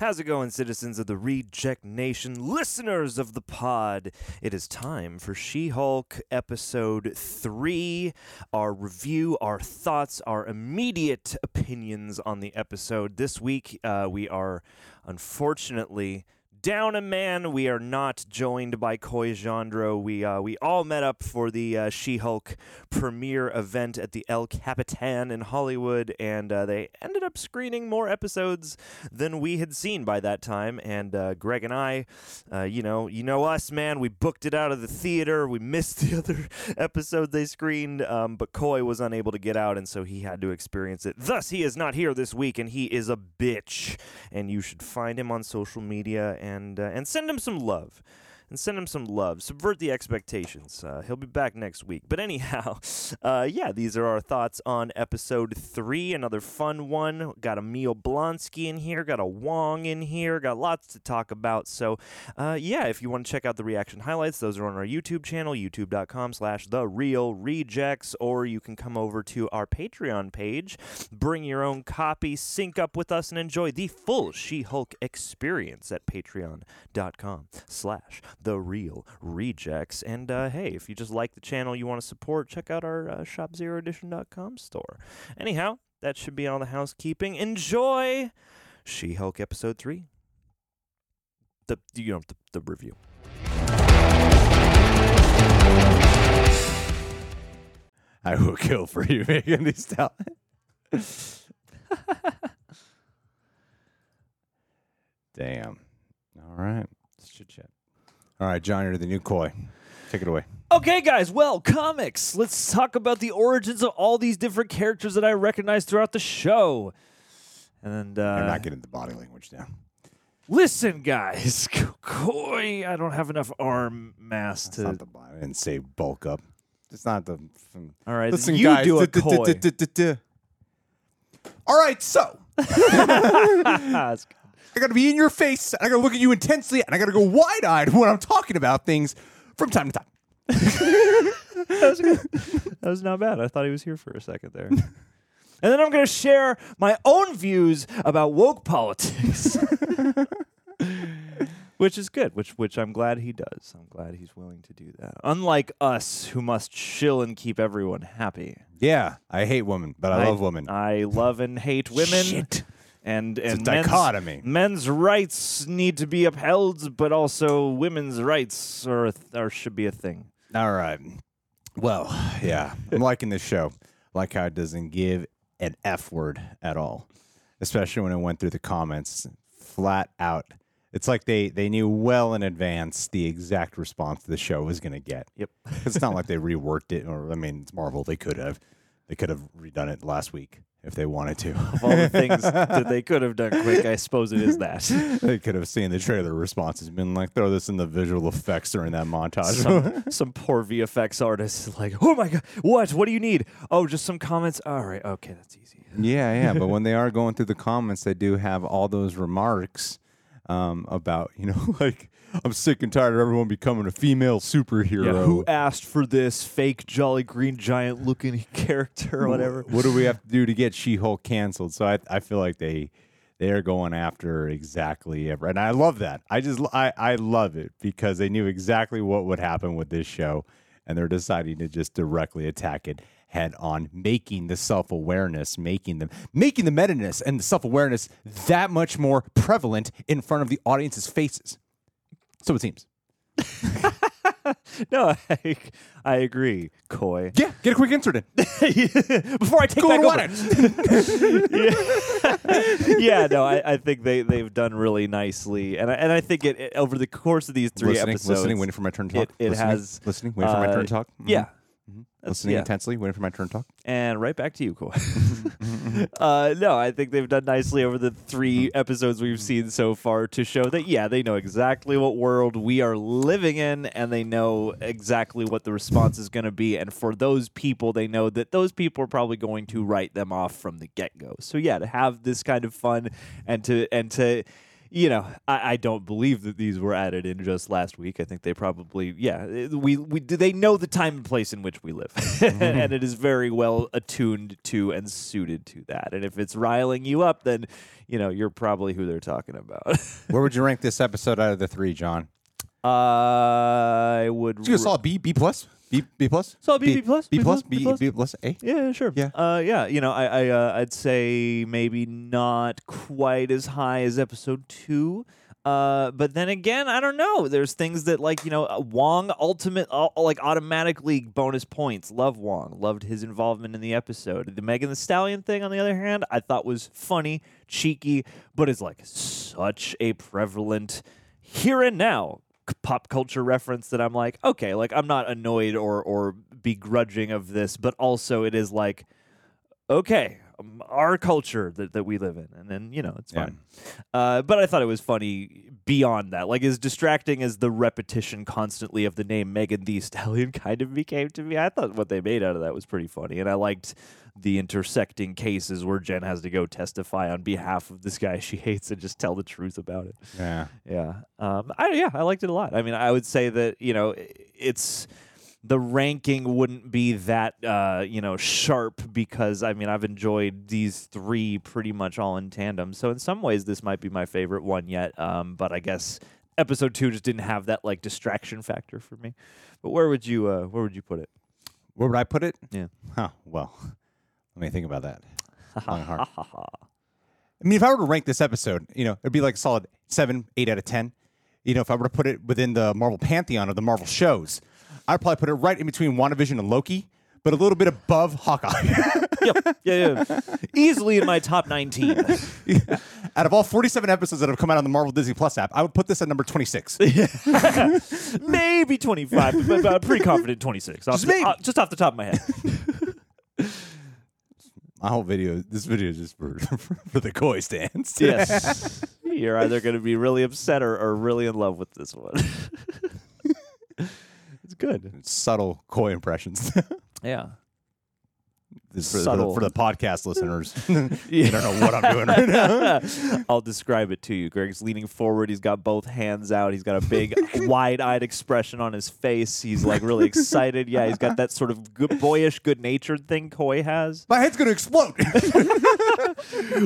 How's it going, citizens of the Reject Nation, listeners of the pod? It is time for She Hulk episode 3. Our review, our thoughts, our immediate opinions on the episode. This week, uh, we are unfortunately down a man. We are not joined by Coy Jandreau. We uh, we all met up for the uh, She-Hulk premiere event at the El Capitan in Hollywood, and uh, they ended up screening more episodes than we had seen by that time. And uh, Greg and I, uh, you know, you know us, man. We booked it out of the theater. We missed the other episode they screened, um, but Coy was unable to get out, and so he had to experience it. Thus, he is not here this week, and he is a bitch. And you should find him on social media and uh, and send him some love. And send him some love. Subvert the expectations. Uh, he'll be back next week. But anyhow, uh, yeah, these are our thoughts on episode three. Another fun one. Got a Emil Blonsky in here. Got a Wong in here. Got lots to talk about. So, uh, yeah, if you want to check out the reaction highlights, those are on our YouTube channel, youtube.com slash the reel rejects, or you can come over to our Patreon page, bring your own copy, sync up with us, and enjoy the full She-Hulk experience at patreon.com slash the reel rejects. And uh, hey, if you just like the channel you want to support, check out our uh, shopzeroedition.com store. Anyhow, that should be all the housekeeping. Enjoy She-Hulk episode 3. The you know the, the review. I will kill for you, Megan Thee Stallion. Damn. All right. Let's chit chat. All right, John, you're the new Coy. Take it away. Okay, guys, well, comics. Let's talk about the origins of all these different characters that I recognize throughout the show. And uh, I'm not getting the body language down. listen, guys, Coy, I don't have enough arm mass to. not the body. I didn't say bulk up. It's not the. from- all right, Listen, you guys. do a duh. All right, so That's good. I got to be in your face, and I got to look at you intensely, and I got to go wide eyed when I'm talking about things from time to time. that was not bad. I thought he was here for a second there. and then I'm to share my own views about woke politics. which is good, which which I'm glad he does. I'm glad he's willing to do that. Unlike us who must chill and keep everyone happy. Yeah, I hate women, but I, love women. I love and hate women. Shit. And It's a and men's- dichotomy. Men's, rights need to be upheld, but also women's rights are a th- or should be a thing. All right. Well, yeah, I'm liking this show. Like how it doesn't give an F word at all, especially when it went through the comments flat out. It's like they, they knew well in advance the exact response the show was going to get. Yep. it's not like they reworked it, or I mean, it's Marvel. They could have, they could have redone it last week if they wanted to. Of all the things that they could have done quick, I suppose it is that. they could have seen the trailer responses, and been like, throw this in the visual effects during that montage. some, some poor VFX artist is like, oh my god, what? What do you need? Oh, just some comments. All right, okay, that's easy. Yeah, yeah. But when they are going through the comments, they do have all those remarks um, about, you know, like, I'm sick and tired of everyone becoming a female superhero. Yeah, who asked for this fake Jolly Green Giant looking character or whatever? What do we have to do to get She Hulk canceled? So I, I feel like they they are going after exactly every, and I love that. I just I, I love it because they knew exactly what would happen with this show, and they're deciding to just directly attack it head on, making the self awareness, making them making the meta ness and the self awareness that much more prevalent in front of the audience's faces. So it seems. No, I, I agree, Coy. Yeah, get a quick insert in. Before I take Go back over. it. yeah. yeah, no, I, I think they they've done really nicely, and I, and I think it, it- over the course of these three listening, episodes, listening, waiting for my turn to talk. it, it listening, has listening, waiting for my uh, turn to talk. Mhm. Yeah, listening yeah. intensely, waiting for my turn to talk. and right back to you, Coy. uh, no, I think they've done nicely over the three episodes we've seen so far to show that yeah, they know exactly what world we are living in, and they know exactly what the response is going to be. And for those people, they know that those people are probably going to write them off from the get go. So yeah, to have this kind of fun and to and to you know, I, I don't believe that these were added in just last week. I think they probably, yeah, we we they know the time and place in which we live, mm-hmm. and it is very well attuned to and suited to that. And if it's riling you up, then you know you're probably who they're talking about. Where would you rank this episode out of the three, John? I would. Did you solid B, B plus, B, B plus, Solid B, B plus, B plus, B B, plus. A. Yeah, sure. Yeah. Uh, yeah. You know, I, I, uh, I'd say maybe not quite as high as episode two. Uh, but then again, I don't know. There's things that like you know uh, Wong ultimate uh, like automatically bonus points. Love Wong. Loved his involvement in the episode. The Megan Thee Stallion thing, on the other hand, I thought was funny, cheeky, but is like such a prevalent here and now pop culture reference that I'm like, okay, like I'm not annoyed or or begrudging of this, but also it is like, okay, um, our culture that, that we live in, and then you know it's Yeah. fine. Uh, but I thought it was funny beyond that, like as distracting as the repetition constantly of the name Megan Thee Stallion kind of became to me. I thought what they made out of that was pretty funny, and I liked the intersecting cases where Jen has to go testify on behalf of this guy she hates and just tell the truth about it. Yeah. Yeah. Um. I yeah. I liked it a lot. I mean, I would say that you know, it's the ranking wouldn't be that uh you know sharp because I mean I've enjoyed these three pretty much all in tandem. So in some ways this might be my favorite one yet. Um. But I guess episode two just didn't have that like distraction factor for me. But where would you uh where would you put it? Where would I put it? Yeah. Huh. Well, let me think about that. Long hard. I mean, if I were to rank this episode, you know, it'd be like solid seven, eight out of ten. You know, if I were to put it within the Marvel pantheon of the Marvel shows, I'd probably put it right in between WandaVision and Loki, but a little bit above Hawkeye. yep. Yeah. Yeah. Easily in my top nineteen. out of all 47 episodes that have come out on the Marvel Disney Plus app, I would put this at number 26. maybe 25, but, but I'm pretty confident 26. Off Just the- maybe. uh, just off the top of my head. My whole video, this video is just for, for the Coy stands. yes. You're either going to be really upset or, or really in love with this one. It's good. Subtle Coy impressions. Yeah. This is for, Subtle. For, the, for the podcast listeners. you don't know what I'm doing right now. I'll describe it to you. Greg's leaning forward. He's got both hands out. He's got a big, wide-eyed expression on his face. He's like really excited. Yeah, he's got that sort of good, boyish, good-natured thing Coy has My head's going to explode.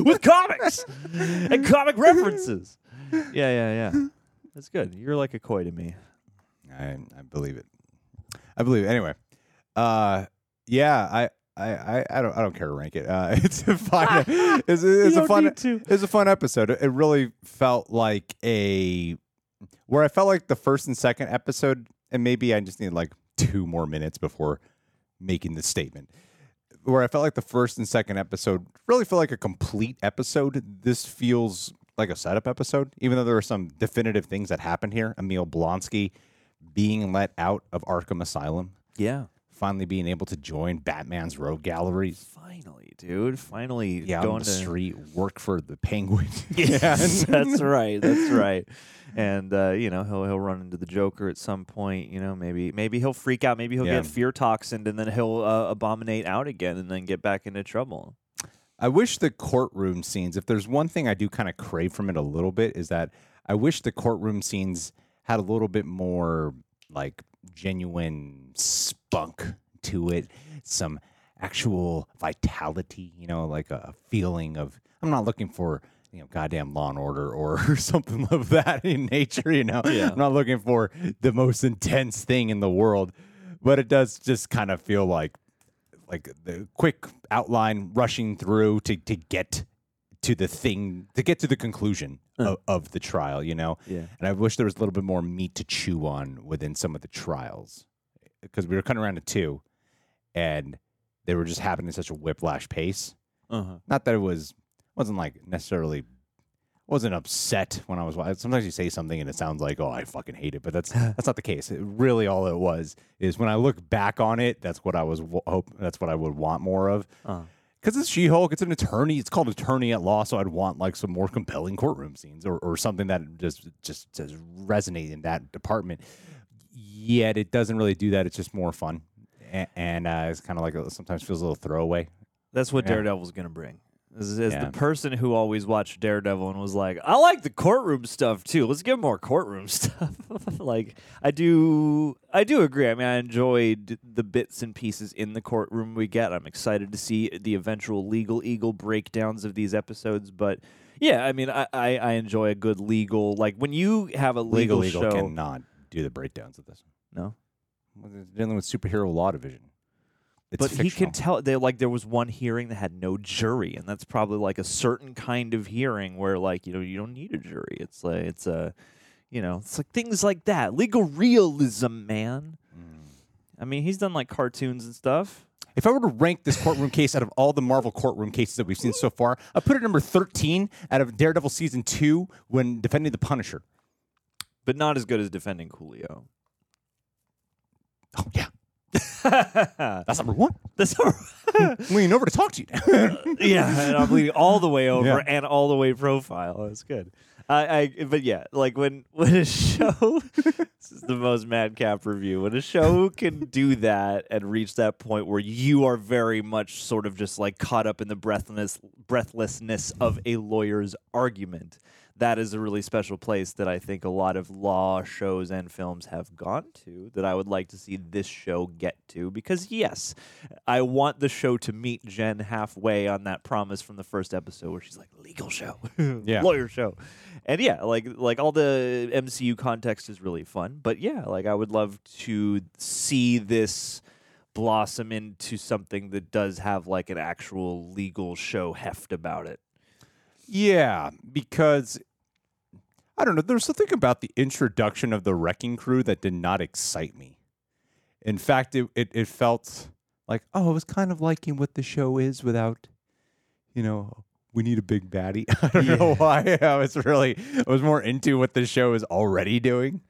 with comics and comic references. Yeah, yeah, yeah. That's good. You're like a Coy to me. I, I believe it. I believe. Anyway, uh, yeah, I, I, I, I don't, I don't care to rank it. Uh, it's a fun, it's, a- it's a fun, it's a fun episode. It really felt like a, where I felt like the first and second episode, and maybe I just need like two more minutes before making the statement. Where I felt like the first and second episode really felt like a complete episode. This feels like a setup episode, even though there are some definitive things that happened here. Emil Blonsky being let out of Arkham Asylum, Yeah. finally being able to join Batman's rogue galleries. Finally, dude. Finally Yeah, going on the to street, work for the Penguin. Yes, that's right. That's right. And uh, you know he'll he'll run into the Joker at some point. You know maybe maybe he'll freak out. Maybe he'll Yeah. get fear toxined, and then he'll uh, abominate out again, and then get back into trouble. I wish the courtroom scenes, if there's one thing I do kind of crave from it a little bit, is that I wish the courtroom scenes had a little bit more like genuine spunk to it, some actual vitality, you know, like a feeling of, I'm not looking for, you know, goddamn law and order or something of that in nature, you know. Yeah. I'm not looking for the most intense thing in the world, but it does just kind of feel like like the quick outline rushing through to to get to the thing to get to the conclusion of, of the trial you know Yeah. and i wish there was a little bit more meat to chew on within some of the trials because we were cutting around to two and they were just happening at such a whiplash pace Uh-huh. not that it was wasn't like necessarily wasn't upset when I was wa- sometimes you say something and it sounds like oh I fucking hate it but that's that's not the case it, really all it was is when I look back on it that's what I was hope that's what I would want more of Uh-huh. Because it's She-Hulk it's an attorney it's called attorney at law so I'd want like some more compelling courtroom scenes or, or something that just just does resonate in that department yet it doesn't really do that it's just more fun A- and uh, it's kind of like a, sometimes feels a little throwaway That's what Yeah. Daredevil's gonna bring. As, as Yeah. the person who always watched Daredevil and was like, I like the courtroom stuff too. Let's get more courtroom stuff. like I do, I do agree. I mean, I enjoyed the bits and pieces in the courtroom we get. I'm excited to see the eventual legal eagle breakdowns of these episodes. But yeah, I mean, I, I, I enjoy a good legal like when you have a legal, Legal show. cannot do the breakdowns of this. No, Well, dealing with superhero law division. It's but he can tell they like there was one hearing that had no jury and that's probably like a certain kind of hearing where like you know you don't need a jury it's like it's a you know it's like things like that legal realism man Mm. i mean he's done like cartoons and stuff If I were to rank this courtroom case out of all the Marvel courtroom cases that we've seen so far, I put it number 13 out of Daredevil season 2 when defending the Punisher. but not as good as defending coolio Oh, yeah. That's number one. that's number Leaning over to talk to you now. yeah and i'm leaning all the way over Yeah. and all the way profile that's good I, I but yeah like when when a show this is the most madcap review when a show can do that and reach that point where you are very much sort of just like caught up in the breathlessness breathlessness of a lawyer's argument that is a really special place that I think a lot of law shows and films have gone to that I would like to see this show get to because yes, I want the show to meet Jen halfway on that promise from the first episode where she's like legal show. Yeah. Lawyer show. And yeah, like like all the MCU context is really fun, but yeah, like I would love to see this blossom into something that does have like an actual legal show heft about it. Yeah, because I don't know. There's something about the introduction of the Wrecking Crew that did not excite me. In fact, it, it, it felt like, oh, it was kind of liking what the show is without, you know, we need a big baddie. I don't know why. I was really, I was more into what the show is already doing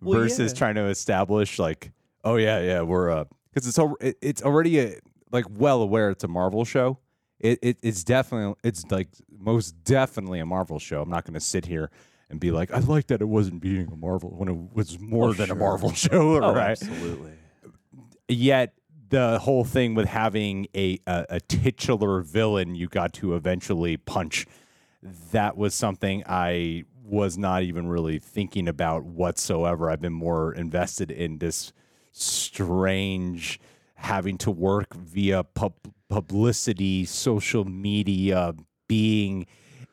Well, versus yeah. trying to establish, like, oh, yeah, yeah, we're, uh, because it's, al- it's already, a, like, well aware it's a Marvel show it, it it's definitely it's like most definitely a Marvel show. I'm not going to sit here and be like, I like that it wasn't being a Marvel when it was more Oh, than sure. a Marvel show, Oh, right? absolutely. Yet the whole thing with having a, a a titular villain you got to eventually punch, that was something I was not even really thinking about whatsoever. I've been more invested in this strange having to work via pub- publicity, social media, being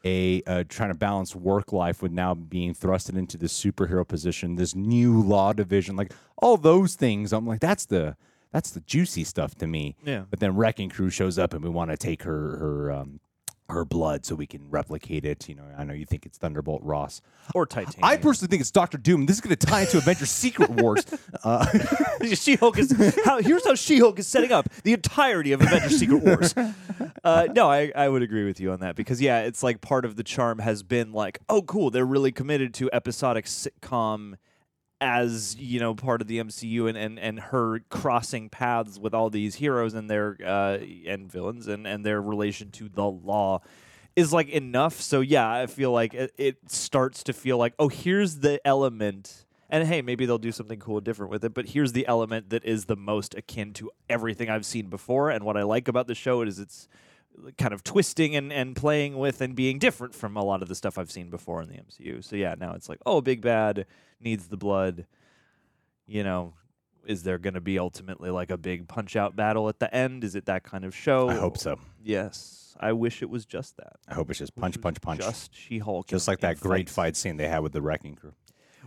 a uh, trying to balance work life with now being thrusted into the superhero position, this new law division, like all those things. I'm like, that's the that's the juicy stuff to me. Yeah. But then Wrecking Crew shows up and we want to take her her um, her blood so we can replicate it. You know, I know you think it's Thunderbolt Ross. Or Titanium. I personally think it's Doctor Doom. This is going to tie into Avengers Secret Wars. Uh, She-Hulk is how, here's how She-Hulk is setting up the entirety of Avengers: Secret Wars. Uh, no, I, I would agree with you on that because yeah, it's like part of the charm has been like, oh, cool, they're really committed to episodic sitcom as you know part of the MCU and and, and her crossing paths with all these heroes and their uh, and villains and and their relation to the law is like enough. So yeah, I feel like it, it starts to feel like oh, here's the element. And hey, maybe they'll do something cool and different with it, but here's the element that is the most akin to everything I've seen before. And what I like about the show is it's kind of twisting and, and playing with and being different from a lot of the stuff I've seen before in the MCU. So yeah, now it's like, oh, big bad needs the blood. You know, is there going to be ultimately like a big punch out battle at the end? Is it that kind of show? I hope so. Yes, I wish it was just that. I hope it's just punch, punch, punch. Just She-Hulk. Just like that great fight scene they had with the Wrecking Crew.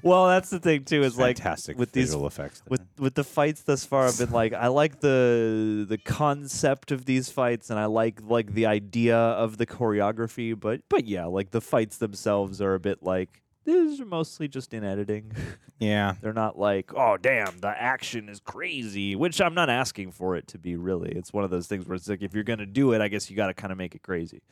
Well, that's the thing too. Is like Fantastic with these visual effects. with with the fights thus far i've been like i like the the concept of these fights and i like like the idea of the choreography but but yeah like the fights themselves are a bit like these are mostly just in editing yeah. they're not like oh damn the action is crazy which i'm not asking for it to be really it's one of those things where it's like if you're gonna do it i guess you gotta kind of make it crazy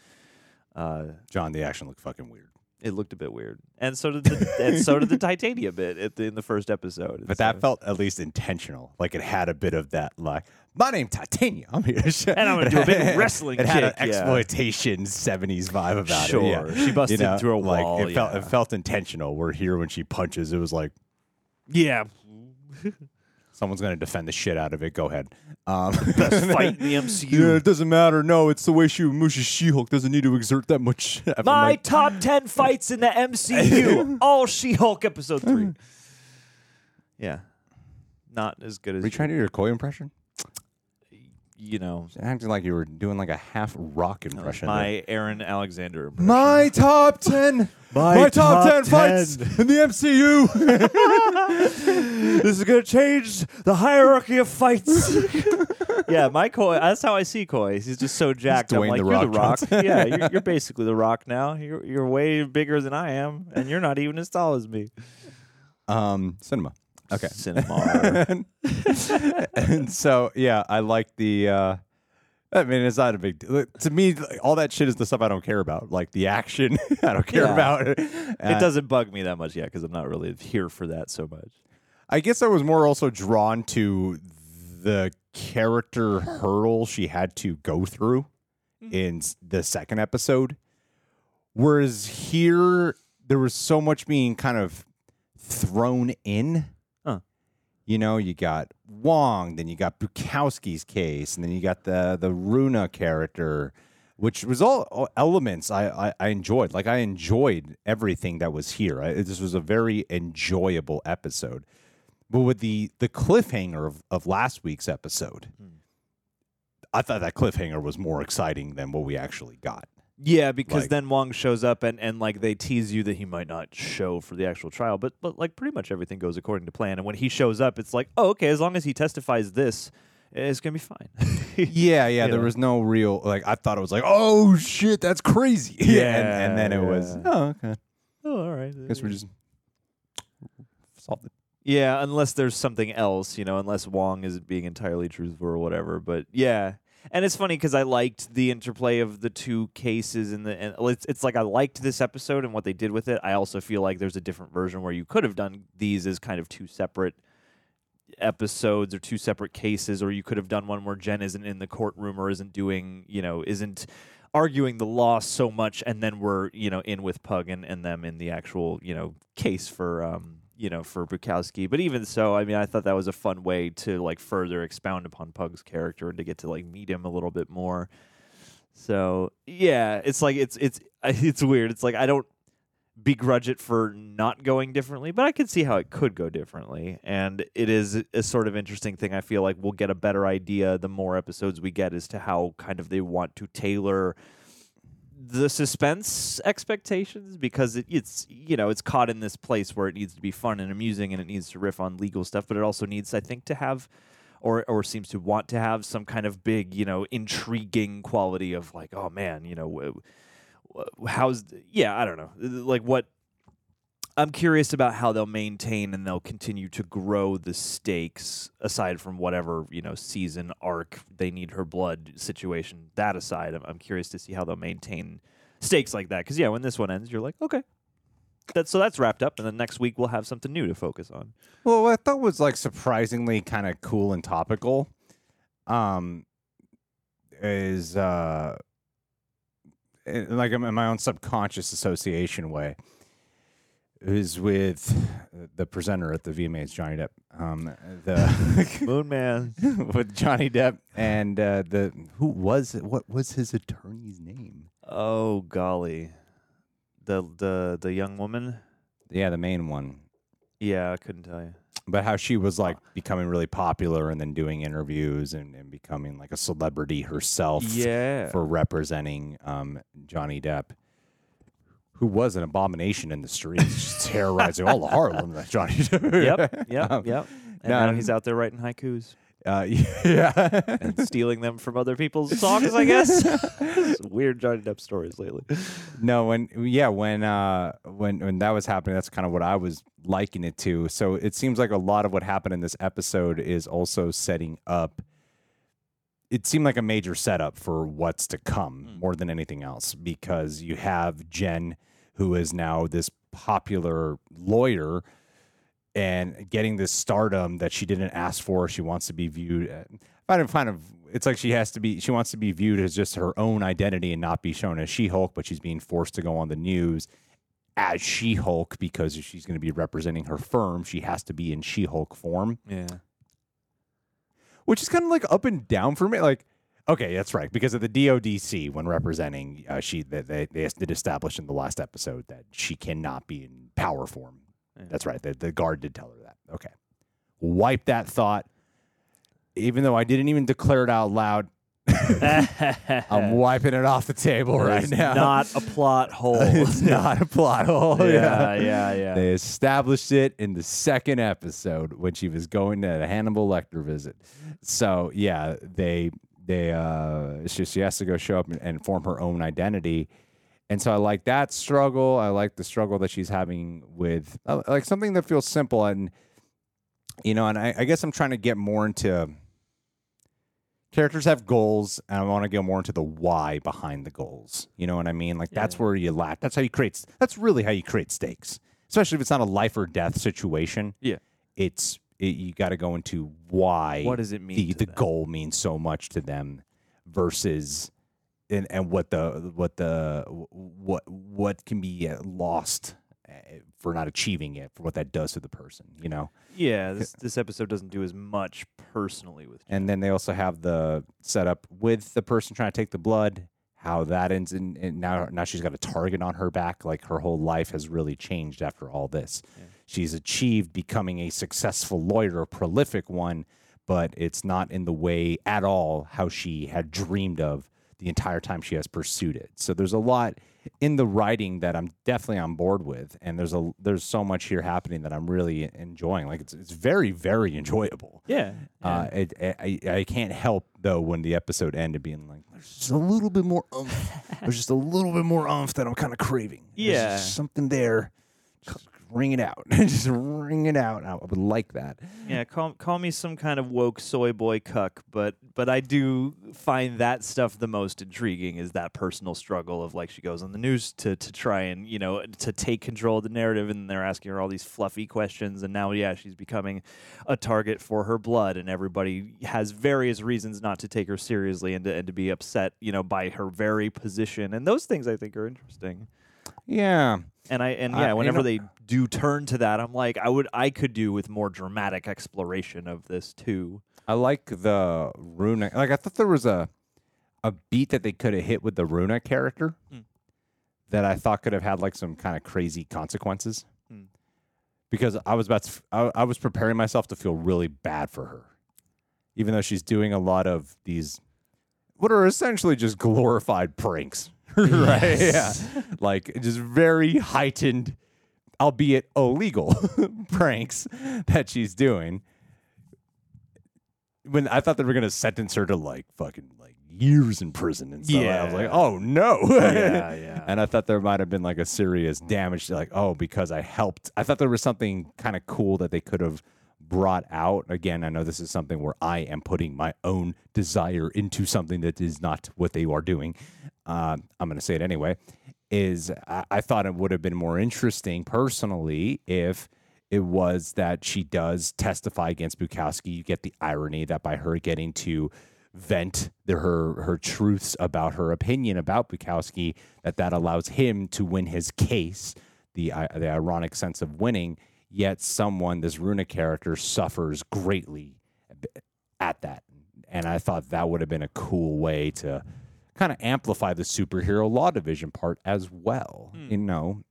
uh John, the action looked fucking weird. It looked a bit weird and so did the and so did the titania bit at the, in the first episode But And that felt at least intentional. Like it had a bit of that, like, my name Titania. I'm here. to show. And I'm gonna It do a big had- wrestling It had an kick, yeah. exploitation 70s vibe about Sure. it. Yeah. She busted through a like, wall, It, felt, yeah. it felt intentional. Where here, when she punches, it was like, yeah someone's going to defend the shit out of it. Go ahead. Um, Best fight in the MCU. Yeah, it doesn't matter. No, it's the way she mushes She-Hulk. Doesn't need to exert that much. effort. My Like, top 10 fights in the MCU. All She Hulk episode 3. Yeah. Not as good as, Were you trying to do your Coy impression? You know, Acting like you were doing like a half rock impression. there. my Aaron Alexander. impression. My top 10. My top, top 10 fights 10. in the MCU. this is going to change the hierarchy of fights. yeah, my Coy, that's how I see Coy. He's just so jacked. I'm Dwayne like, The you're the Rock rock. yeah, you're, you're basically the rock now. You're, you're way bigger than I am, and you're not even as tall as me. um, cinema. Okay. Cinema. and, and so, yeah, I like the. Uh, I mean, it's not a big deal. To me, all that shit is the stuff I don't care about. Like the action, I don't care Yeah. about. Uh, it doesn't bug me that much yet because I'm not really here for that so much. I guess I was more also drawn to the character hurdle she had to go through Mm-hmm. in s- the second episode. Whereas here, there was so much being kind of thrown in. You know, you got Wong, then you got Bukowski's case, and then you got the the Runa character, which was all, elements I, I I enjoyed. Like I enjoyed everything that was here. I, this was a very enjoyable episode. But with the the cliffhanger of, of last week's episode, hmm. I thought that cliffhanger was more exciting than what we actually got. Yeah, because Like- then Wong shows up and, and like they tease you that he might not show for the actual trial, but but like pretty much everything goes according to plan. And when he shows up, it's like, oh, okay, as long as he testifies this, it's gonna be fine. Yeah, yeah. There Yeah. was no real like. I thought it was like, oh shit, that's crazy. and, and then it was, oh okay. oh, all right. I guess we're just solved it. Yeah, unless there's something else, you know, unless Wong is being entirely truthful or whatever. But yeah, and it's funny because I liked the interplay of the two cases and the and it's it's like I liked this episode and what they did with it. I also feel like there's a different version where you could have done these as kind of two separate episodes or two separate cases, or you could have done one where Jen isn't in the courtroom or isn't doing, you know, isn't arguing the law so much, and then we're, you know, in with Pug and, and them in the actual, you know, case for, um, you know, for Bukowski. But even so, I mean, I thought that was a fun way to like further expound upon Pug's character and to get to like meet him a little bit more. So yeah, it's like it's it's it's weird. It's like I don't begrudge it for not going differently, but I can see how it could go differently. And it is a sort of interesting thing. I feel like we'll get a better idea the more episodes we get as to how kind of they want to tailor the suspense expectations because it, it's you know it's caught in this place where it needs to be fun and amusing and it needs to riff on legal stuff but it also needs i think to have or or seems to want to have some kind of big you know intriguing quality of like oh man you know how's yeah i don't know. Like what i'm curious about how they'll maintain and they'll continue to grow the stakes aside from whatever you know season arc they need her blood situation that aside i'm, I'm curious to see how they'll maintain stakes like that. Because yeah when this one ends you're like okay. That, so that's wrapped up and then next week we'll have something new to focus on. Well, what I thought was like surprisingly kind of cool and topical, um, is uh, like in my own subconscious association way, is with the presenter at the VMAs, Johnny Depp. Um, the moon man with Johnny Depp and uh, the who was it? What was his attorney's name? oh golly the the the young woman Yeah, the main one. yeah i couldn't tell you but how she was like becoming really popular and then doing interviews and, and becoming like a celebrity herself yeah for representing um, Johnny Depp, who was an abomination in the streets, just terrorizing all of Harlem. That Johnny yep yep Um, yep and no, now he's out there writing haikus Uh, yeah. and stealing them from other people's songs i guess weird johnny depp stories lately no, when yeah, when uh, when when that was happening, that's kind of what I was liking it to. So it seems like a lot of what happened in this episode is also setting up. It seemed like a major setup for what's to come Mm. more than anything else because you have Jen, who is now this popular lawyer and getting this stardom that she didn't ask for. She wants to be viewed. At, I find it kind of it's like she has to be. She wants to be viewed as just her own identity and not be shown as She-Hulk. But she's being forced to go on the news as She-Hulk because if she's going to be representing her firm. She has to be in She-Hulk form. yeah which is kind of like up and down for me. Like, okay, that's right, because of the DODC when representing uh, she that they, they did establish in the last episode that she cannot be in power form. Yeah. That's right. The, the guard did tell her that. Okay, wipe that thought. Even though I didn't even declare it out loud, I'm wiping it off the table right It's now. Not a plot hole. it's not a plot hole. yeah, yeah, yeah. They established it in the second episode when she was going to the Hannibal Lecter visit. So yeah, they they uh she, she has to go show up and, and form her own identity. And so I like that struggle. I like the struggle that she's having with uh, like something that feels simple and you know, and I, I guess I'm trying to get more into characters have goals and I want to go more into the why behind the goals. You know what I mean? Like that's Yeah. where you lack. That's how you create that's really how you create stakes. Especially if it's not a life or death situation. Yeah. It's it, you got to go into why What does it mean? the the them? goal means so much to them versus and and what the what the what what can be uh, lost Eh, for not achieving it for what that does to the person, you know. Yeah, this this episode doesn't do as much personally with. And then they also have the setup with the person trying to take the blood, how that ends in, and now now she's got a target on her back. Like her whole life has really changed after all this. Yeah. She's achieved becoming a successful lawyer, a prolific one, but it's not in the way at all how she had dreamed of the entire time she has pursued it. So there's a lot in the writing that I'm definitely on board with, and there's a there's so much here happening that I'm really enjoying. Like it's it's very very enjoyable. Yeah, Uh, it, I, I can't help though when the episode ended being like, there's just a little bit more umph. there's just a little bit more umph that I'm kind of craving. Yeah. something there. Just ring it out. just ring it out. I would like that. yeah. Call call me some kind of woke soy boy cuck, but but I do find that stuff the most intriguing. Is that personal struggle of like she goes on the news to to try and you know to take control of the narrative, and they're asking her all these fluffy questions, and now yeah, she's becoming a target for her blood, and everybody has various reasons not to take her seriously and to, and to be upset, you know, by her very position, and those things I think are interesting. Yeah. And I and I- yeah, you whenever know- they do turn to that, I'm like, I would I could do with more dramatic exploration of this too. I like the Runa. Like I thought there was a a beat that they could have hit with the Runa character Mm. that I thought could have had like some kind of crazy consequences. Mm. Because I was about to, f- I, I was preparing myself to feel really bad for her, even though she's doing a lot of these, what are essentially just glorified pranks, right? Yeah, like just very heightened, albeit illegal pranks that she's doing when I thought they were gonna sentence her to like fucking like years in prison and stuff. I was like, oh no. yeah, yeah. And I thought there might have been like a serious damage to like, oh, because I helped. I thought there was something kind of cool that they could have brought out. Again, I know this is something where I am putting my own desire into something that is not what they are doing. Uh, I'm going to say it anyway. Is I, I thought it would have been more interesting personally if it was that she does testify against Bukowski. You get the irony that by her getting to vent the, her her truths about her opinion about Bukowski, that that allows him to win his case. The the ironic sense of winning, yet someone this Runa character suffers greatly at that, and I thought that would have been a cool way to kind of amplify the superhero law division part as well. Hmm. You know,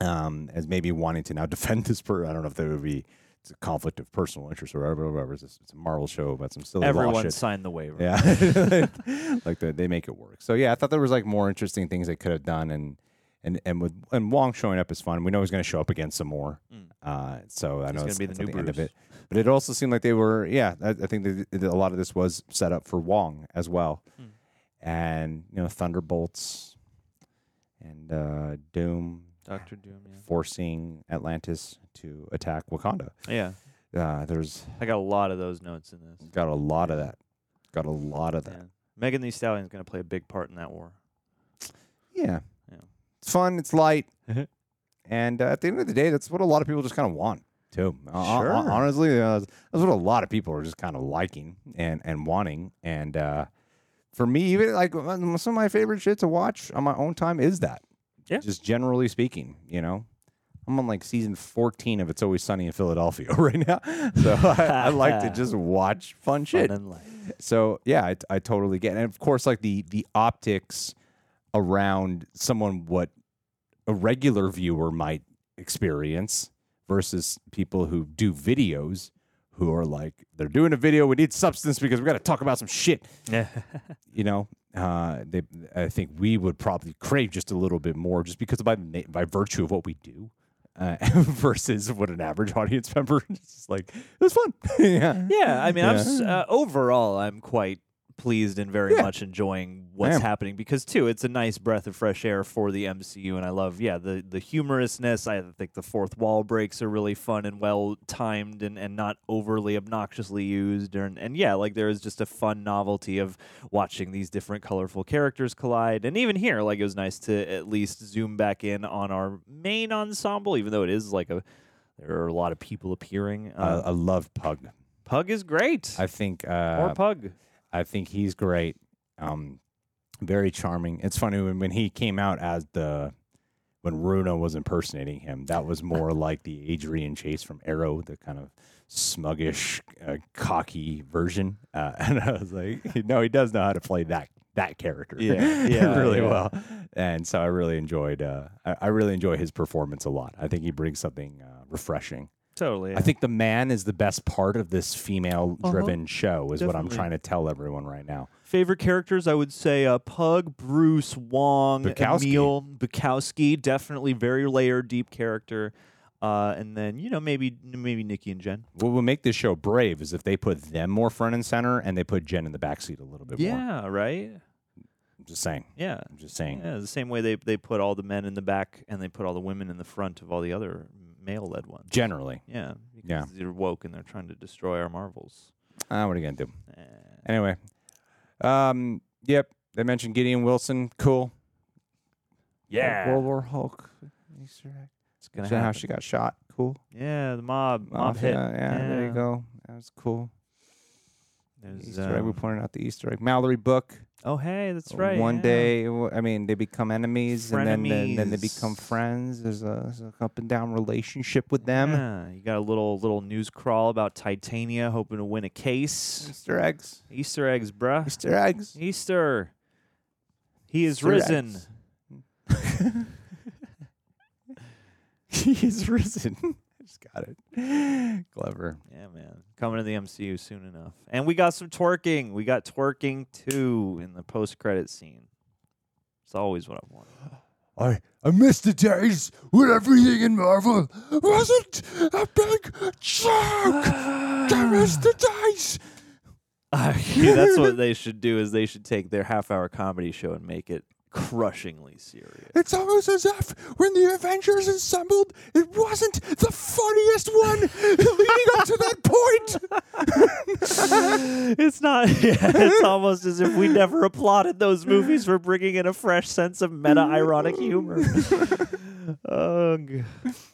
um, as maybe wanting to now defend this per. I don't know if there would be it's a conflict of personal interest or whatever. whatever. It's, it's a Marvel show about some silly Everyone signed the waiver. Yeah, like they, they make it work. So yeah, I thought there was like more interesting things they could have done, and and and with and Wong showing up is fun. We know he's going to show up again some more. Mm. Uh, so I know it's, be the new at the end of it, but it also seemed like they were. Yeah, I, I think a lot of this was set up for Wong as well, Mm. and you know Thunderbolts and uh, Doom Doctor Doom. Yeah. forcing Atlantis to attack Wakanda. yeah, Uh, there's I got a lot of those notes in this. got a lot of that. Got a lot of that. Yeah. Megan Thee Stallion's going to play a big part in that war. Yeah. It's fun. It's light. and uh, at the end of the day, that's what a lot of people just kind of want, too. Uh, hon- Sure. honestly, uh, that's what a lot of people are just kind of liking and, and wanting. And uh, for me, even like some of my favorite shit to watch on my own time is that. Yeah. Just generally speaking, you know, I'm on like season 14 of It's Always Sunny in Philadelphia right now. So I, I like to just watch fun shit. Fun and light. So yeah, I, I totally get, it. and of course, like the the optics around someone what a regular viewer might experience versus people who do videos who are like they're doing a video we need substance because we got to talk about some shit. Yeah. you know? Uh, they, i think we would probably crave just a little bit more just because by by virtue of what we do uh, versus what an average audience member is like it was fun. Yeah. Yeah, I mean, I'm uh, overall, I'm quite pleased and very Yeah. much enjoying what's happening because too, it's a nice breath of fresh air for the MCU, and I love, yeah, the the humorousness. I think the fourth wall breaks are really fun and well timed and, and not overly obnoxiously used, and and yeah, like there is just a fun novelty of watching these different colorful characters collide, and even here, like it was nice to at least zoom back in on our main ensemble, even though it is like a there are a lot of people appearing. I, Uh, I love pug Pug is great. i think uh, More Pug. I think he's great. Um, very charming. It's funny when, when he came out as the when Runa was impersonating him. That was more like the Adrian Chase from Arrow, the kind of smuggish, uh, cocky version. Uh, and I was like, no, he does know how to play that that character. Yeah, yeah, really yeah. well. And so I really enjoyed. Uh, I, I really enjoy his performance a lot. I think he brings something uh, refreshing. Totally. I think the man is the best part of this female-driven show. Is what I'm trying to tell everyone right now. favorite characters. I would say uh, Pug, Bruce, Wong, Bukowski. Emil, Bukowski. Definitely very layered, deep character. Uh, and then you know maybe maybe Nikki and Jen. What will make this show brave is if they put them more front and center and they put Jen in the backseat a little bit more. Yeah. Right. I'm just saying. Yeah. I'm just saying. Yeah. The same way they they put all the men in the back and they put all the women in the front of all the other male led ones. Generally. Yeah. Because Yeah. They're woke and they're trying to destroy our marvels. Uh, what are you gonna do? Eh. Anyway. Um. Yep. They mentioned Gideon Wilson. Cool. Yeah. World War Hulk. Easter egg. It's gonna Is that how she got shot? Cool. Yeah. The mob. Oh, Mob hit. Yeah, yeah, There you go. That was cool. There's, Easter egg. We um, pointed out the Easter egg. Mallory Book. Oh, hey, that's right. One yeah. day, I mean, they become enemies, and then, then then they become friends. There's a, there's a up and down relationship with them. Yeah, you got a little little news crawl about Titania hoping to win a case. Easter eggs. Easter eggs, bruh. Easter eggs. Easter. He is Easter risen. he is risen. Got it. Clever. Yeah, man. Coming to the MCU soon enough. And we got some twerking. We got twerking too in the post credit scene. It's always what I want. I I miss the days when everything in Marvel wasn't a big joke. I miss the days. Yeah, that's what they should do is they should take their half hour comedy show and make it crushingly serious. It's almost as if when the Avengers assembled, it wasn't the funniest one leading up to that point. it's not. Yeah, it's almost as if we never applauded those movies for bringing in a fresh sense of meta-ironic humor. Ugh.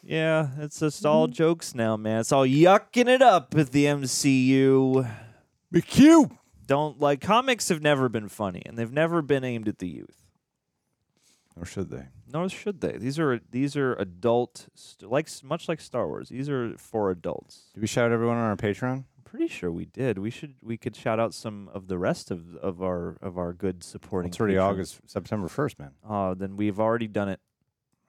Yeah, it's just all mm-hmm. jokes now, man. It's all yucking it up at the MCU. McHugh. Don't like comics have never been funny, and they've never been aimed at the youth. Or should they? Nor should they. These are these are adult, st- like much like Star Wars. These are for adults. Did we shout everyone on our Patreon? I'm pretty sure we did. We should we could shout out some of the rest of of our of our good supporting. It's already patrons. August, September 1st, man. Oh, then we've already done it.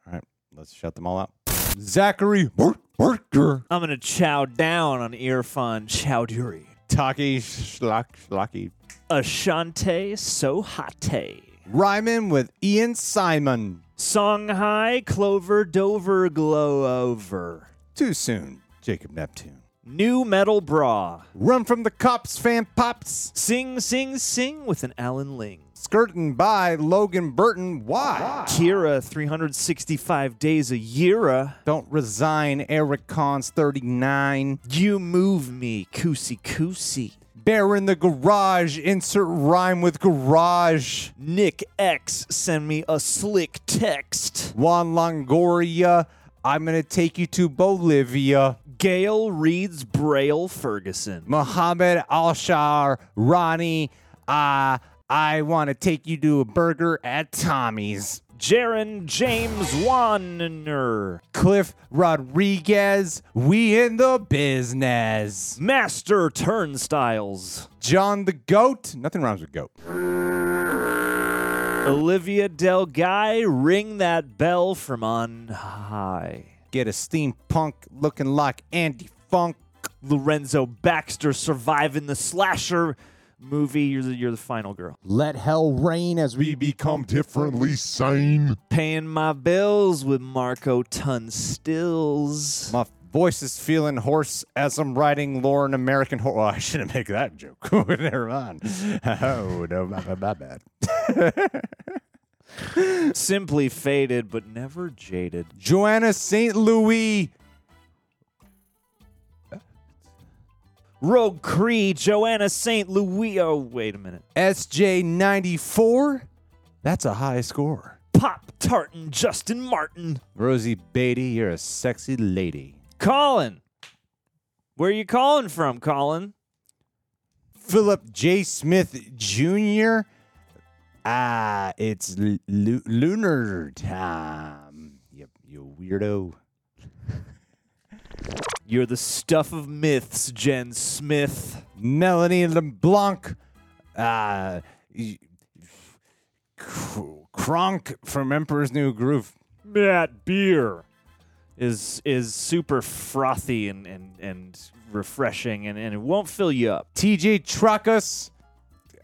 All right, let's shout them all out. Zachary Worker. I'm gonna chow down on Irfan Chowdhury. Taki Schlock Schlocky. Ashante Sohate. Ryman with Ian Simon. Song High, Clover Dover Glow Over. Too soon, Jacob Neptune. New Metal Bra. Run from the cops, fan pops. Sing, sing, sing with an Alan Ling. Skirting by Logan Burton. Why? Kira 365 days a year. Don't resign, Eric Cons 39. You move me, Koosie Koosie. Bear in the garage. Insert rhyme with garage. Nick X send me a slick text. Juan Longoria. I'm gonna take you to Bolivia. Gail reads Braille Ferguson. Mohammed Alshar, Ronnie, uh, I want to take you to a burger at Tommy's. Jaron James Wanner, Cliff Rodriguez, we in the business. Master Turnstiles, John the Goat. Nothing rhymes with goat. Olivia Del Guy, ring that bell from on high. Get a steampunk looking like Andy Funk. Lorenzo Baxter surviving the slasher movie. You're the, you're the final girl. Let hell rain as we become differently sane. Paying my bills with Marco Ton Stills. My voice is feeling hoarse as I'm writing lore in American horror. Oh, well, I shouldn't make that joke. Never mind. Oh, no, my, my bad. Simply faded, but never jaded. Joanna St. Louis. Rogue Cree, Joanna St. Louis. Oh, wait a minute. SJ94. That's a high score. Pop Tartan, Justin Martin. Rosie Beatty, you're a sexy lady. Colin. Where are you calling from, Colin? Philip J. Smith Jr. Ah, it's l- lu- lunar time. You, you weirdo. You're the stuff of myths, Jen Smith. Melanie LeBlanc. Uh, Kronk from Emperor's New Groove. That beer is is super frothy and and, and refreshing and, and it won't fill you up. TJ Truckus.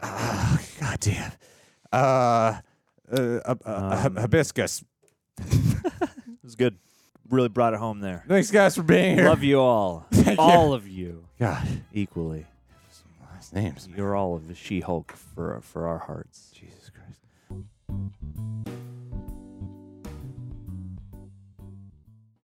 Ah, God damn. Uh, uh, uh, uh, Um, hibiscus. It was good really brought it home there. Thanks, guys, for being here. Love you all. Thank you. all of you God, equally. Last names. You're all of the She Hulk for, for our hearts. Jesus Christ.